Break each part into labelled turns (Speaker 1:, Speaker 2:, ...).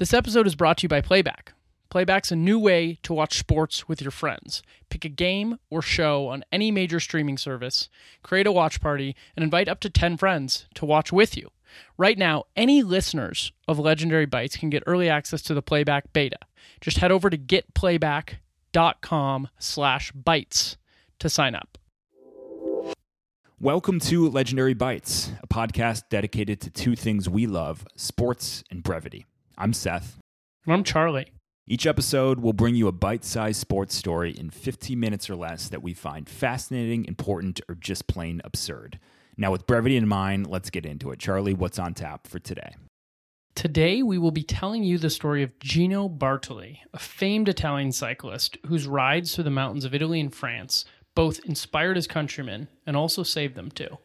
Speaker 1: This episode is brought to you by Playback. Playback's a new way to watch sports with your friends. Pick a game or show on any major streaming service, create a watch party, and invite up to 10 friends to watch with you. Right now, any listeners of Legendary Bites can get early access to the Playback beta. Just head over to getplayback.com slash bites to sign up.
Speaker 2: Welcome to Legendary Bites, a podcast dedicated to two things we love sports and brevity. I'm Seth.
Speaker 1: And I'm Charlie.
Speaker 2: Each episode will bring you a bite sized sports story in 15 minutes or less that we find fascinating, important, or just plain absurd. Now, with brevity in mind, let's get into it. Charlie, what's on tap for today?
Speaker 1: Today, we will be telling you the story of Gino Bartali, a famed Italian cyclist whose rides through the mountains of Italy and France both inspired his countrymen and also saved them too.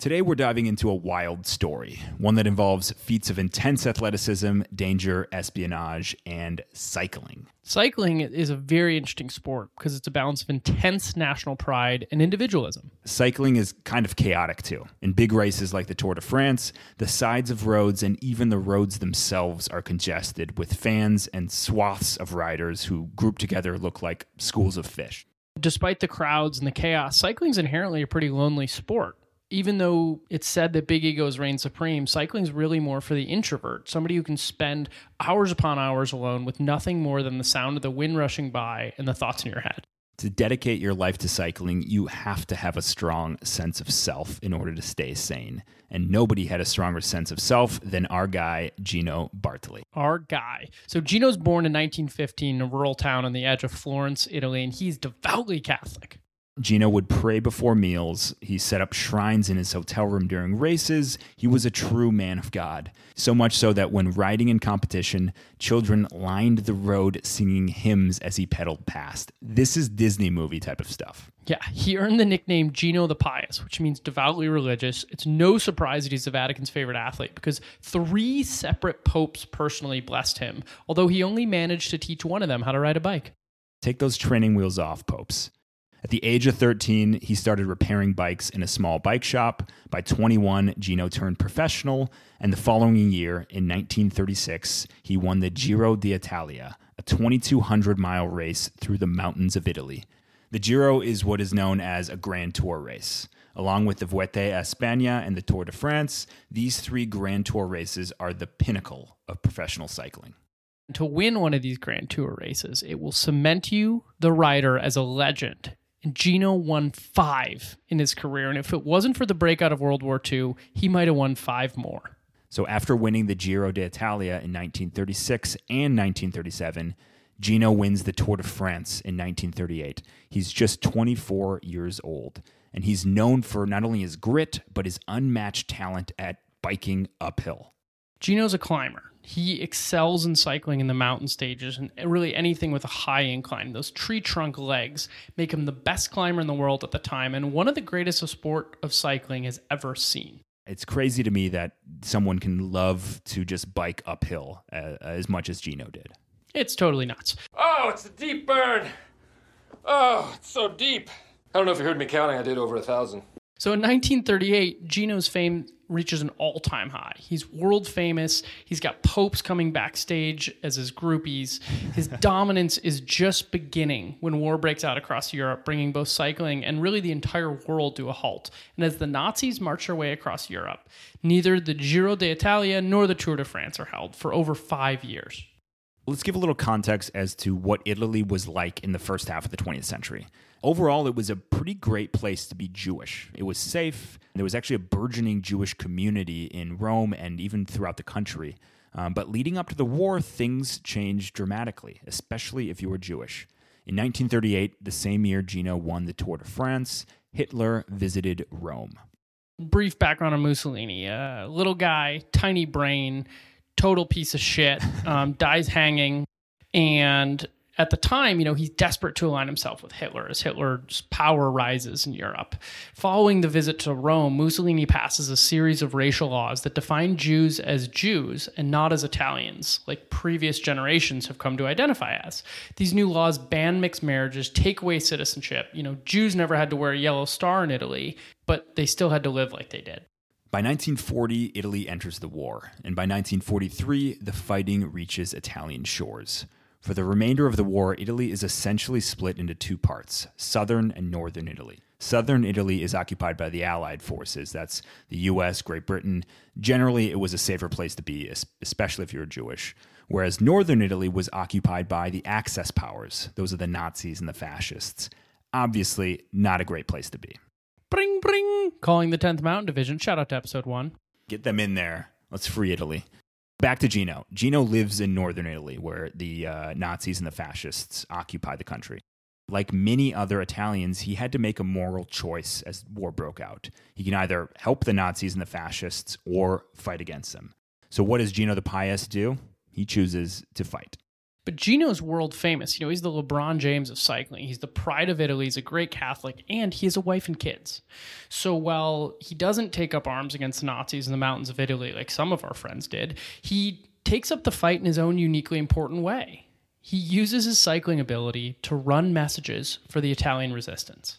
Speaker 2: Today, we're diving into a wild story, one that involves feats of intense athleticism, danger, espionage, and cycling.
Speaker 1: Cycling is a very interesting sport because it's a balance of intense national pride and individualism.
Speaker 2: Cycling is kind of chaotic too. In big races like the Tour de France, the sides of roads and even the roads themselves are congested with fans and swaths of riders who group together look like schools of fish.
Speaker 1: Despite the crowds and the chaos, cycling is inherently a pretty lonely sport even though it's said that big egos reign supreme, cycling is really more for the introvert, somebody who can spend hours upon hours alone with nothing more than the sound of the wind rushing by and the thoughts in your head.
Speaker 2: To dedicate your life to cycling, you have to have a strong sense of self in order to stay sane. And nobody had a stronger sense of self than our guy, Gino Bartali.
Speaker 1: Our guy. So, Gino's born in 1915 in a rural town on the edge of Florence, Italy, and he's devoutly Catholic.
Speaker 2: Gino would pray before meals. He set up shrines in his hotel room during races. He was a true man of God. So much so that when riding in competition, children lined the road singing hymns as he pedaled past. This is Disney movie type of stuff.
Speaker 1: Yeah, he earned the nickname Gino the Pious, which means devoutly religious. It's no surprise that he's the Vatican's favorite athlete because three separate popes personally blessed him, although he only managed to teach one of them how to ride a bike.
Speaker 2: Take those training wheels off, popes. At the age of 13, he started repairing bikes in a small bike shop. By 21, Gino turned professional, and the following year, in 1936, he won the Giro d'Italia, a 2,200 mile race through the mountains of Italy. The Giro is what is known as a Grand Tour race. Along with the Vuelta a España and the Tour de France, these three Grand Tour races are the pinnacle of professional cycling
Speaker 1: to win one of these Grand Tour races, it will cement you, the rider, as a legend and Gino won five in his career. And if it wasn't for the breakout of World War II, he might have won five more.
Speaker 2: So after winning the Giro d'Italia in 1936 and 1937, Gino wins the Tour de France in 1938. He's just 24 years old, and he's known for not only his grit, but his unmatched talent at biking uphill.
Speaker 1: Gino's a climber he excels in cycling in the mountain stages and really anything with a high incline. Those tree trunk legs make him the best climber in the world at the time and one of the greatest of sport of cycling has ever seen.
Speaker 2: It's crazy to me that someone can love to just bike uphill uh, as much as Gino did.
Speaker 1: It's totally nuts.
Speaker 3: Oh, it's a deep burn. Oh, it's so deep. I don't know if you heard me counting. I did over a thousand.
Speaker 1: So in 1938, Gino's fame reaches an all time high. He's world famous. He's got popes coming backstage as his groupies. His dominance is just beginning when war breaks out across Europe, bringing both cycling and really the entire world to a halt. And as the Nazis march their way across Europe, neither the Giro d'Italia nor the Tour de France are held for over five years.
Speaker 2: Let's give a little context as to what Italy was like in the first half of the 20th century. Overall, it was a pretty great place to be Jewish. It was safe. There was actually a burgeoning Jewish community in Rome and even throughout the country. Um, but leading up to the war, things changed dramatically, especially if you were Jewish. In 1938, the same year Gino won the Tour de France, Hitler visited Rome.
Speaker 1: Brief background on Mussolini uh, little guy, tiny brain, total piece of shit, um, dies hanging, and at the time, you know, he's desperate to align himself with Hitler as Hitler's power rises in Europe. Following the visit to Rome, Mussolini passes a series of racial laws that define Jews as Jews and not as Italians, like previous generations have come to identify as. These new laws ban mixed marriages, take away citizenship. You know, Jews never had to wear a yellow star in Italy, but they still had to live like they did.
Speaker 2: By 1940, Italy enters the war, and by 1943, the fighting reaches Italian shores. For the remainder of the war, Italy is essentially split into two parts southern and northern Italy. Southern Italy is occupied by the Allied forces. That's the US, Great Britain. Generally, it was a safer place to be, especially if you were Jewish. Whereas northern Italy was occupied by the Axis powers. Those are the Nazis and the fascists. Obviously, not a great place to be.
Speaker 1: Bring, bring. Calling the 10th Mountain Division. Shout out to episode one.
Speaker 2: Get them in there. Let's free Italy. Back to Gino. Gino lives in northern Italy, where the uh, Nazis and the fascists occupy the country. Like many other Italians, he had to make a moral choice as war broke out. He can either help the Nazis and the fascists or fight against them. So, what does Gino the Pious do? He chooses to fight.
Speaker 1: But Gino's world famous. You know, he's the LeBron James of cycling. He's the pride of Italy. He's a great Catholic, and he has a wife and kids. So while he doesn't take up arms against the Nazis in the mountains of Italy like some of our friends did, he takes up the fight in his own uniquely important way. He uses his cycling ability to run messages for the Italian resistance.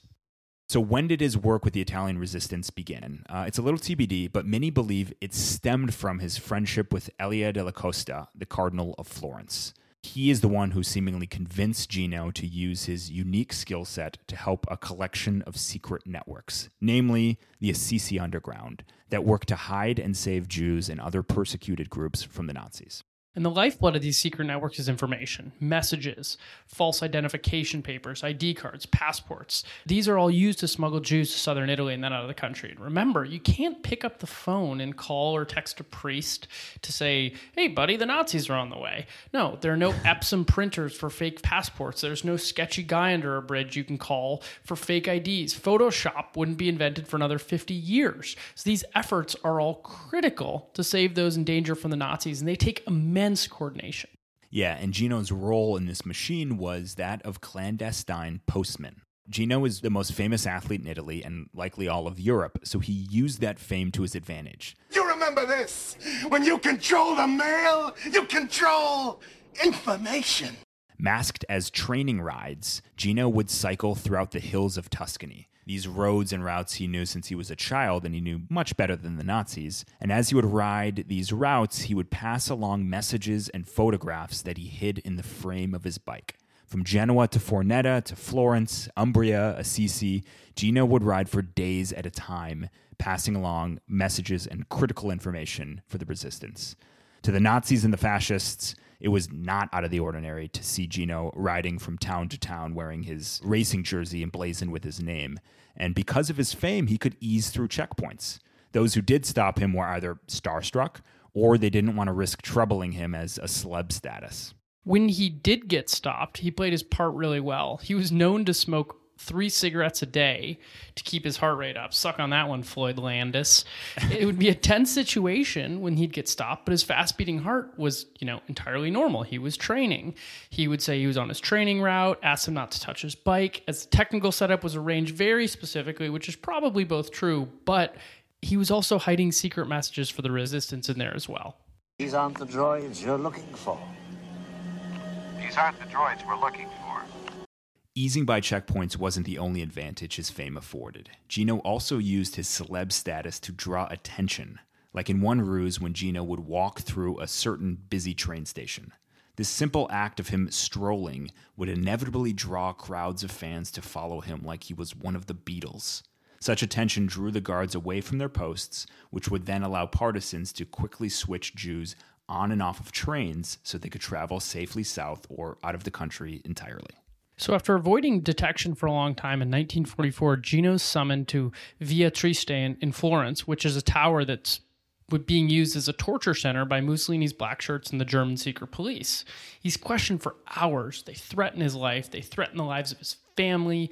Speaker 2: So, when did his work with the Italian resistance begin? Uh, it's a little TBD, but many believe it stemmed from his friendship with Elia Dalla Costa, the Cardinal of Florence. He is the one who seemingly convinced Gino to use his unique skill set to help a collection of secret networks, namely the Assisi Underground, that work to hide and save Jews and other persecuted groups from the Nazis.
Speaker 1: And the lifeblood of these secret networks is information, messages, false identification papers, ID cards, passports. These are all used to smuggle Jews to southern Italy and then out of the country. And remember, you can't pick up the phone and call or text a priest to say, hey, buddy, the Nazis are on the way. No, there are no Epson printers for fake passports. There's no sketchy guy under a bridge you can call for fake IDs. Photoshop wouldn't be invented for another 50 years. So these efforts are all critical to save those in danger from the Nazis, and they take immense immense coordination.
Speaker 2: Yeah, and Gino's role in this machine was that of clandestine postman. Gino is the most famous athlete in Italy and likely all of Europe, so he used that fame to his advantage.
Speaker 4: You remember this? When you control the mail, you control information.
Speaker 2: Masked as training rides, Gino would cycle throughout the hills of Tuscany these roads and routes he knew since he was a child, and he knew much better than the Nazis. And as he would ride these routes, he would pass along messages and photographs that he hid in the frame of his bike. From Genoa to Fornetta to Florence, Umbria, Assisi, Gino would ride for days at a time, passing along messages and critical information for the resistance. To the Nazis and the fascists, it was not out of the ordinary to see Gino riding from town to town wearing his racing jersey emblazoned with his name. And because of his fame, he could ease through checkpoints. Those who did stop him were either starstruck or they didn't want to risk troubling him as a celeb status.
Speaker 1: When he did get stopped, he played his part really well. He was known to smoke three cigarettes a day to keep his heart rate up. Suck on that one, Floyd Landis. it would be a tense situation when he'd get stopped, but his fast beating heart was, you know, entirely normal. He was training. He would say he was on his training route, asked him not to touch his bike, as the technical setup was arranged very specifically, which is probably both true, but he was also hiding secret messages for the resistance in there as well.
Speaker 5: These aren't the droids you're looking for.
Speaker 6: These aren't the droids we're looking for.
Speaker 2: Easing by checkpoints wasn't the only advantage his fame afforded. Gino also used his celeb status to draw attention, like in one ruse when Gino would walk through a certain busy train station. This simple act of him strolling would inevitably draw crowds of fans to follow him like he was one of the Beatles. Such attention drew the guards away from their posts, which would then allow partisans to quickly switch Jews on and off of trains so they could travel safely south or out of the country entirely.
Speaker 1: So, after avoiding detection for a long time in 1944, Gino's summoned to Villa Triste in, in Florence, which is a tower that's being used as a torture center by Mussolini's black shirts and the German secret police. He's questioned for hours. They threaten his life, they threaten the lives of his family.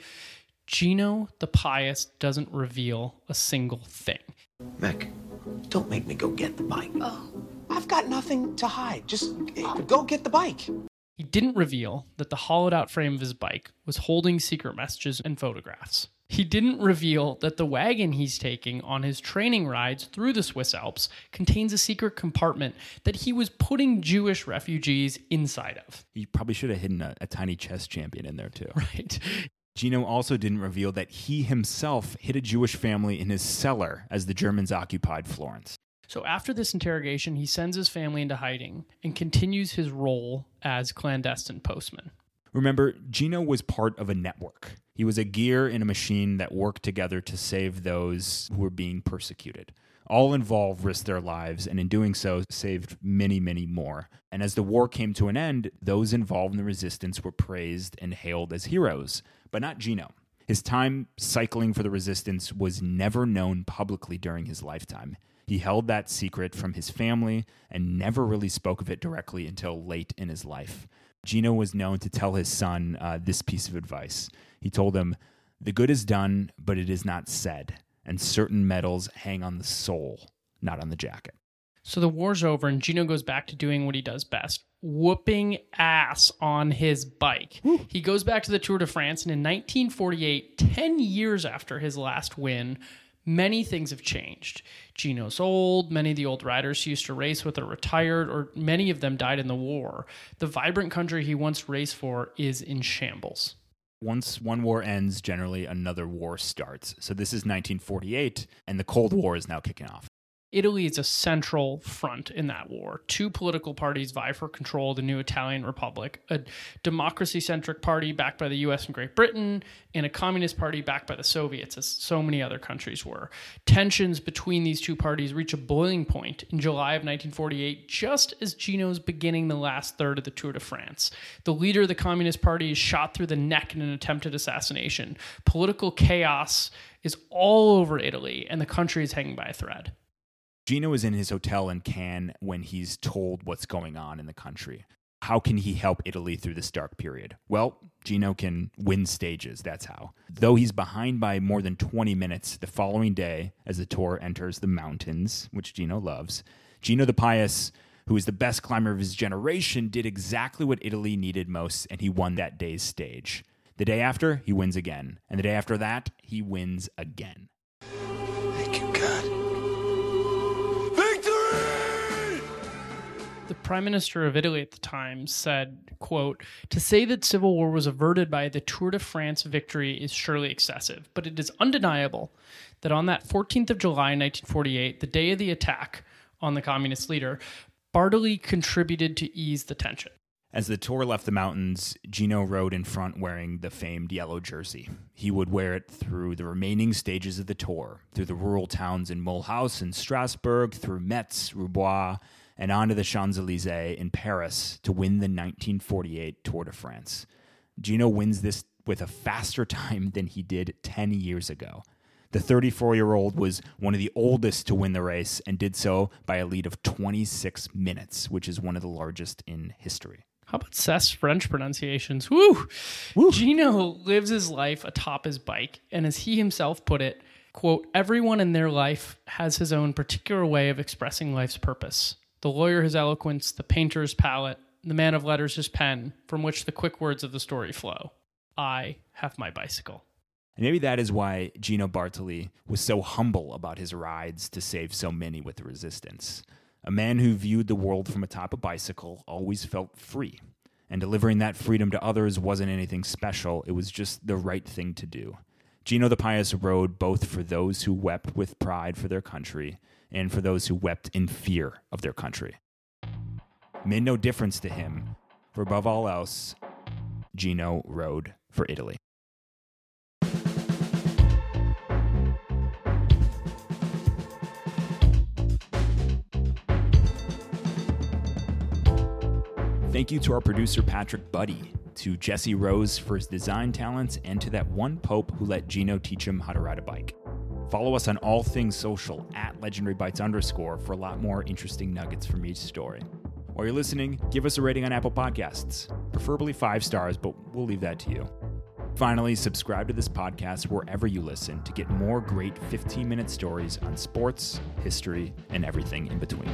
Speaker 1: Gino the Pious doesn't reveal a single thing.
Speaker 5: Mick, don't make me go get the bike.
Speaker 7: Oh, I've got nothing to hide. Just go get the bike.
Speaker 1: He didn't reveal that the hollowed out frame of his bike was holding secret messages and photographs. He didn't reveal that the wagon he's taking on his training rides through the Swiss Alps contains a secret compartment that he was putting Jewish refugees inside of.
Speaker 2: He probably should have hidden a, a tiny chess champion in there too.
Speaker 1: Right.
Speaker 2: Gino also didn't reveal that he himself hid a Jewish family in his cellar as the Germans occupied Florence.
Speaker 1: So after this interrogation, he sends his family into hiding and continues his role as clandestine postman.
Speaker 2: Remember, Gino was part of a network. He was a gear in a machine that worked together to save those who were being persecuted. All involved risked their lives, and in doing so, saved many, many more. And as the war came to an end, those involved in the resistance were praised and hailed as heroes, but not Gino. His time cycling for the resistance was never known publicly during his lifetime. He held that secret from his family and never really spoke of it directly until late in his life. Gino was known to tell his son uh, this piece of advice. He told him, The good is done, but it is not said, and certain medals hang on the soul, not on the jacket.
Speaker 1: So the war's over, and Gino goes back to doing what he does best whooping ass on his bike. He goes back to the Tour de France, and in 1948, 10 years after his last win, many things have changed. Gino's old, many of the old riders he used to race with are retired, or many of them died in the war. The vibrant country he once raced for is in shambles.
Speaker 2: Once one war ends, generally another war starts. So this is 1948, and the Cold War is now kicking off.
Speaker 1: Italy is a central front in that war. Two political parties vie for control of the new Italian Republic a democracy centric party backed by the US and Great Britain, and a communist party backed by the Soviets, as so many other countries were. Tensions between these two parties reach a boiling point in July of 1948, just as Gino's beginning the last third of the Tour de France. The leader of the Communist Party is shot through the neck in an attempted assassination. Political chaos is all over Italy, and the country is hanging by a thread.
Speaker 2: Gino is in his hotel in Cannes when he's told what's going on in the country. How can he help Italy through this dark period? Well, Gino can win stages, that's how. Though he's behind by more than 20 minutes the following day as the tour enters the mountains, which Gino loves, Gino the Pious, who is the best climber of his generation, did exactly what Italy needed most, and he won that day's stage. The day after, he wins again. And the day after that, he wins again.
Speaker 1: The prime minister of Italy at the time said, quote, "To say that civil war was averted by the Tour de France victory is surely excessive, but it is undeniable that on that 14th of July 1948, the day of the attack on the communist leader, Bartali contributed to ease the tension."
Speaker 2: As the tour left the mountains, Gino rode in front wearing the famed yellow jersey. He would wear it through the remaining stages of the tour, through the rural towns in Mulhouse and Strasbourg, through Metz, Roubaix, and onto the Champs Elysees in Paris to win the 1948 Tour de France. Gino wins this with a faster time than he did 10 years ago. The 34 year old was one of the oldest to win the race and did so by a lead of 26 minutes, which is one of the largest in history.
Speaker 1: How about Seth's French pronunciations? Woo! Gino lives his life atop his bike, and as he himself put it, quote, everyone in their life has his own particular way of expressing life's purpose. The lawyer his eloquence, the painter his palette, the man of letters his pen, from which the quick words of the story flow. I have my bicycle.
Speaker 2: And maybe that is why Gino Bartali was so humble about his rides to save so many with the resistance. A man who viewed the world from atop a bicycle always felt free. And delivering that freedom to others wasn't anything special, it was just the right thing to do. Gino the Pious rode both for those who wept with pride for their country and for those who wept in fear of their country. Made no difference to him, for above all else, Gino rode for Italy. Thank you to our producer, Patrick Buddy, to Jesse Rose for his design talents, and to that one Pope who let Gino teach him how to ride a bike. Follow us on all things social at Legendary underscore for a lot more interesting nuggets from each story. While you're listening, give us a rating on Apple Podcasts, preferably five stars, but we'll leave that to you. Finally, subscribe to this podcast wherever you listen to get more great 15 minute stories on sports, history, and everything in between.